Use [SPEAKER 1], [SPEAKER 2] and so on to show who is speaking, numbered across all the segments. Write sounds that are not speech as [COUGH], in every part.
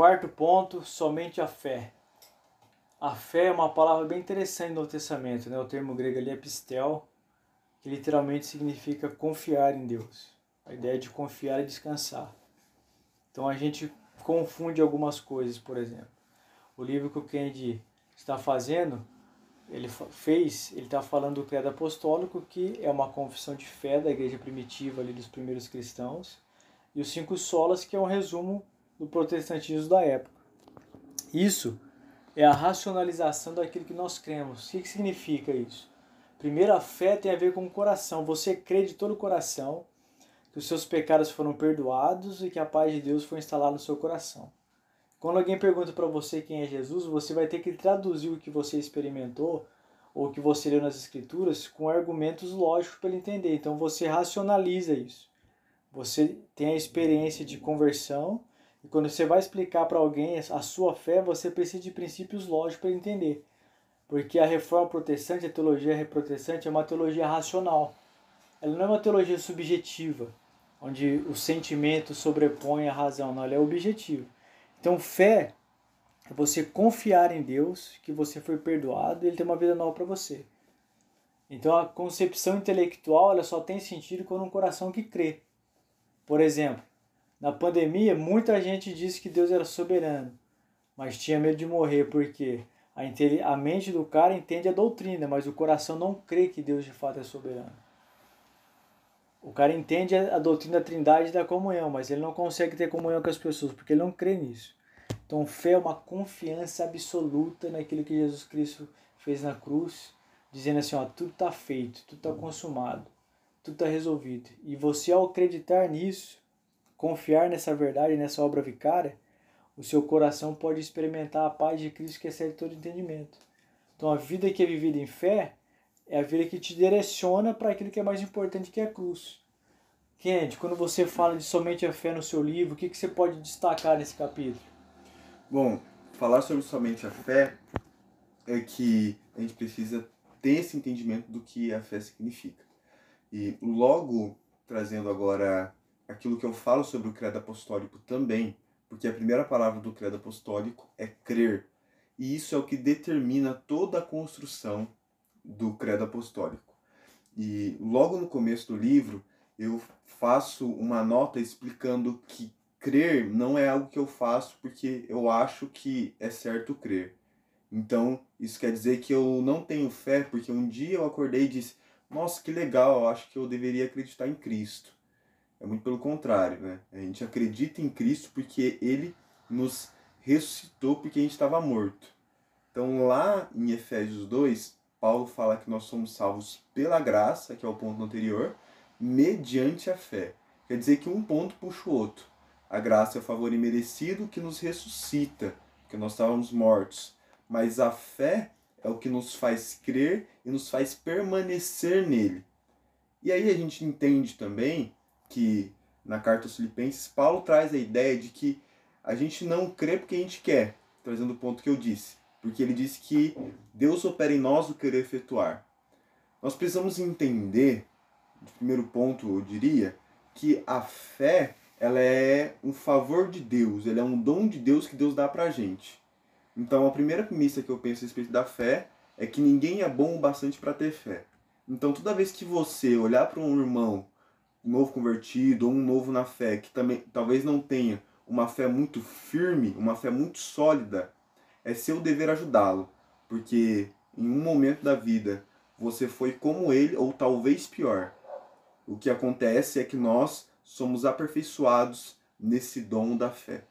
[SPEAKER 1] quarto ponto, somente a fé. A fé é uma palavra bem interessante no Testamento, né? O termo grego ali é pistel, que literalmente significa confiar em Deus. A ideia de confiar e descansar. Então a gente confunde algumas coisas, por exemplo. O livro que o Kennedy está fazendo, ele fez, ele está falando do credo apostólico, que é uma confissão de fé da igreja primitiva ali dos primeiros cristãos, e os cinco solas, que é um resumo do protestantismo da época. Isso é a racionalização daquilo que nós cremos. O que, que significa isso? Primeiro, a fé tem a ver com o coração. Você crê de todo o coração que os seus pecados foram perdoados e que a paz de Deus foi instalada no seu coração. Quando alguém pergunta para você quem é Jesus, você vai ter que traduzir o que você experimentou ou que você leu nas Escrituras com argumentos lógicos para ele entender. Então você racionaliza isso. Você tem a experiência de conversão e quando você vai explicar para alguém a sua fé, você precisa de princípios lógicos para entender. Porque a reforma protestante, a teologia protestante é uma teologia racional. Ela não é uma teologia subjetiva, onde o sentimento sobrepõe a razão, não, ela é objetiva. Então, fé é você confiar em Deus, que você foi perdoado e ele tem uma vida nova para você. Então, a concepção intelectual ela só tem sentido quando um coração que crê. Por exemplo, na pandemia, muita gente disse que Deus era soberano, mas tinha medo de morrer, porque a, a mente do cara entende a doutrina, mas o coração não crê que Deus de fato é soberano. O cara entende a, doutrina da trindade da comunhão, mas ele não consegue ter comunhão com as pessoas, porque ele não crê nisso. Então, fé é uma confiança absoluta naquilo que Jesus Cristo fez na cruz, dizendo assim: ó, tudo está feito, tudo está consumado, tudo está resolvido. E você, ao acreditar nisso, confiar nessa verdade, nessa obra vicária, o seu coração pode experimentar a paz de Cristo que excede todo entendimento. Então a vida que é vivida em fé é a vida que te direciona para aquilo que é mais importante, que é a cruz. Kennedy, quando você fala de somente a fé no seu livro, o que, que você pode destacar nesse capítulo?
[SPEAKER 2] Bom, falar sobre somente a fé é que a gente precisa ter esse entendimento do que a fé significa. E logo trazendo agora aquilo que eu falo sobre o credo apostólico também, porque a primeira palavra do credo apostólico é crer. E isso é o que determina toda a construção do credo apostólico. E logo no começo do livro, eu faço uma nota explicando que crer não é algo que eu faço porque eu acho que é certo crer. Então, isso quer dizer que eu não tenho fé porque um dia eu acordei e disse: Nossa, que legal, eu acho que eu deveria acreditar em Cristo. É muito pelo contrário, né? A gente acredita em Cristo porque ele nos ressuscitou porque a gente estava morto. Então, lá em Efésios 2, Paulo fala que nós somos salvos pela graça, que é o ponto anterior, mediante a fé. Quer dizer que um ponto puxa o outro. A graça é o favor imerecido que nos ressuscita, porque nós estávamos mortos. Mas a fé é o que nos faz crer e nos faz permanecer nele. E aí a gente entende também que na carta aos Filipenses, Paulo traz a ideia de que a gente não crê porque a gente quer, trazendo o ponto que eu disse, porque ele disse que Deus opera em nós o querer efetuar. Nós precisamos entender, de primeiro ponto, eu diria, que a fé ela é um favor de Deus, ela é um dom de Deus que Deus dá pra gente. Então, a primeira premissa que eu penso a respeito da fé é que ninguém é bom o bastante para ter fé. Então, toda vez que você olhar para um irmão novo convertido ou um novo na fé que também talvez não tenha uma fé muito firme, uma fé muito sólida, é seu dever ajudá-lo, porque em um momento da vida você foi como ele ou talvez pior. O que acontece é que nós somos aperfeiçoados nesse dom da fé.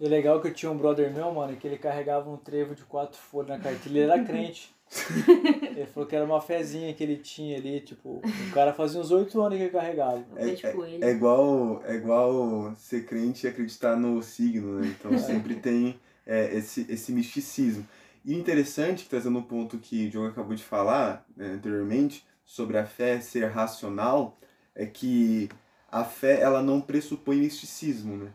[SPEAKER 1] E é legal que eu tinha um brother meu, mano, que ele carregava um trevo de quatro folhas na cartilha, ele era [LAUGHS] crente. [LAUGHS] ele falou que era uma fezinha que ele tinha ali, tipo, o cara fazia uns oito anos que ele carregava.
[SPEAKER 2] É, é, é, igual, é igual ser crente e acreditar no signo, né? Então [LAUGHS] é. sempre tem é, esse, esse misticismo. E interessante, trazendo um ponto que o Diogo acabou de falar né, anteriormente, sobre a fé ser racional, é que a fé ela não pressupõe misticismo, né?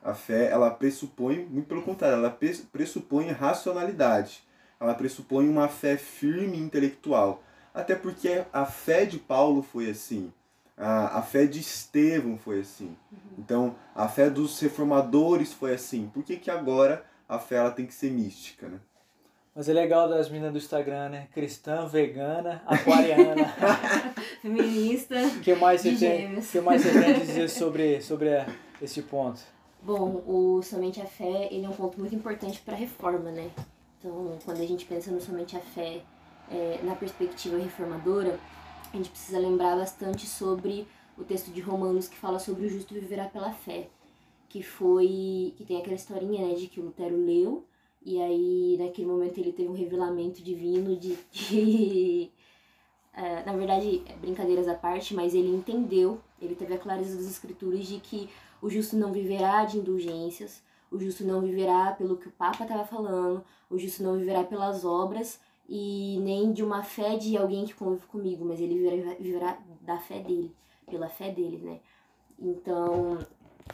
[SPEAKER 2] A fé ela pressupõe, muito pelo contrário, ela pressupõe racionalidade ela pressupõe uma fé firme intelectual. Até porque a fé de Paulo foi assim. A, a fé de Estevão foi assim. Então, a fé dos reformadores foi assim. Por que, que agora a fé ela tem que ser mística, né?
[SPEAKER 1] Mas é legal das meninas do Instagram, né? Cristã, vegana, aquariana. [LAUGHS]
[SPEAKER 3] Feminista.
[SPEAKER 1] O que mais você tem? que mais você tem a dizer sobre, sobre esse ponto?
[SPEAKER 3] Bom, o Somente a Fé, ele é um ponto muito importante para a reforma, né? Então, quando a gente pensa no Somente a Fé é, na perspectiva reformadora, a gente precisa lembrar bastante sobre o texto de Romanos que fala sobre o justo viverá pela fé, que foi que tem aquela historinha, né, de que o Lutero leu e aí naquele momento ele teve um revelamento divino de que [LAUGHS] é, na verdade, brincadeiras à parte, mas ele entendeu, ele teve a clareza das escrituras de que o justo não viverá de indulgências, o justo não viverá pelo que o Papa estava falando, o justo não viverá pelas obras e nem de uma fé de alguém que convive comigo, mas ele viverá, viverá da fé dele, pela fé dele, né? Então,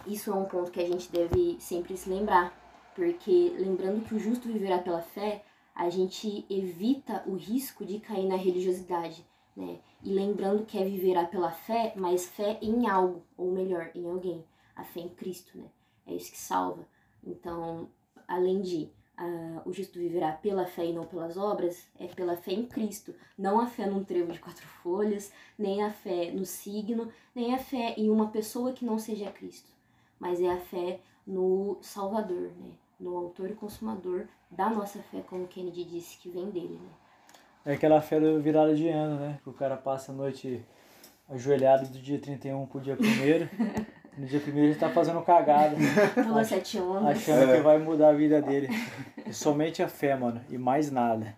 [SPEAKER 3] isso é um ponto que a gente deve sempre se lembrar, porque lembrando que o justo viverá pela fé, a gente evita o risco de cair na religiosidade, né? E lembrando que é viverá pela fé, mas fé em algo, ou melhor, em alguém, a fé em Cristo, né? É isso que salva. Então, além de ah, o justo viverá pela fé e não pelas obras, é pela fé em Cristo, não a fé num trevo de quatro folhas, nem a fé no signo, nem a fé em uma pessoa que não seja Cristo, mas é a fé no Salvador, né? No autor e consumador da nossa fé, como Kennedy disse, que vem dele, né?
[SPEAKER 1] É aquela fé do virada de ano, né? Que o cara passa a noite ajoelhado do dia 31 pro dia 1 [LAUGHS] No dia 1 ele tá fazendo cagada, [LAUGHS]
[SPEAKER 3] Pula sete ondas.
[SPEAKER 1] achando que vai mudar a vida dele. E somente a fé, mano, e mais nada.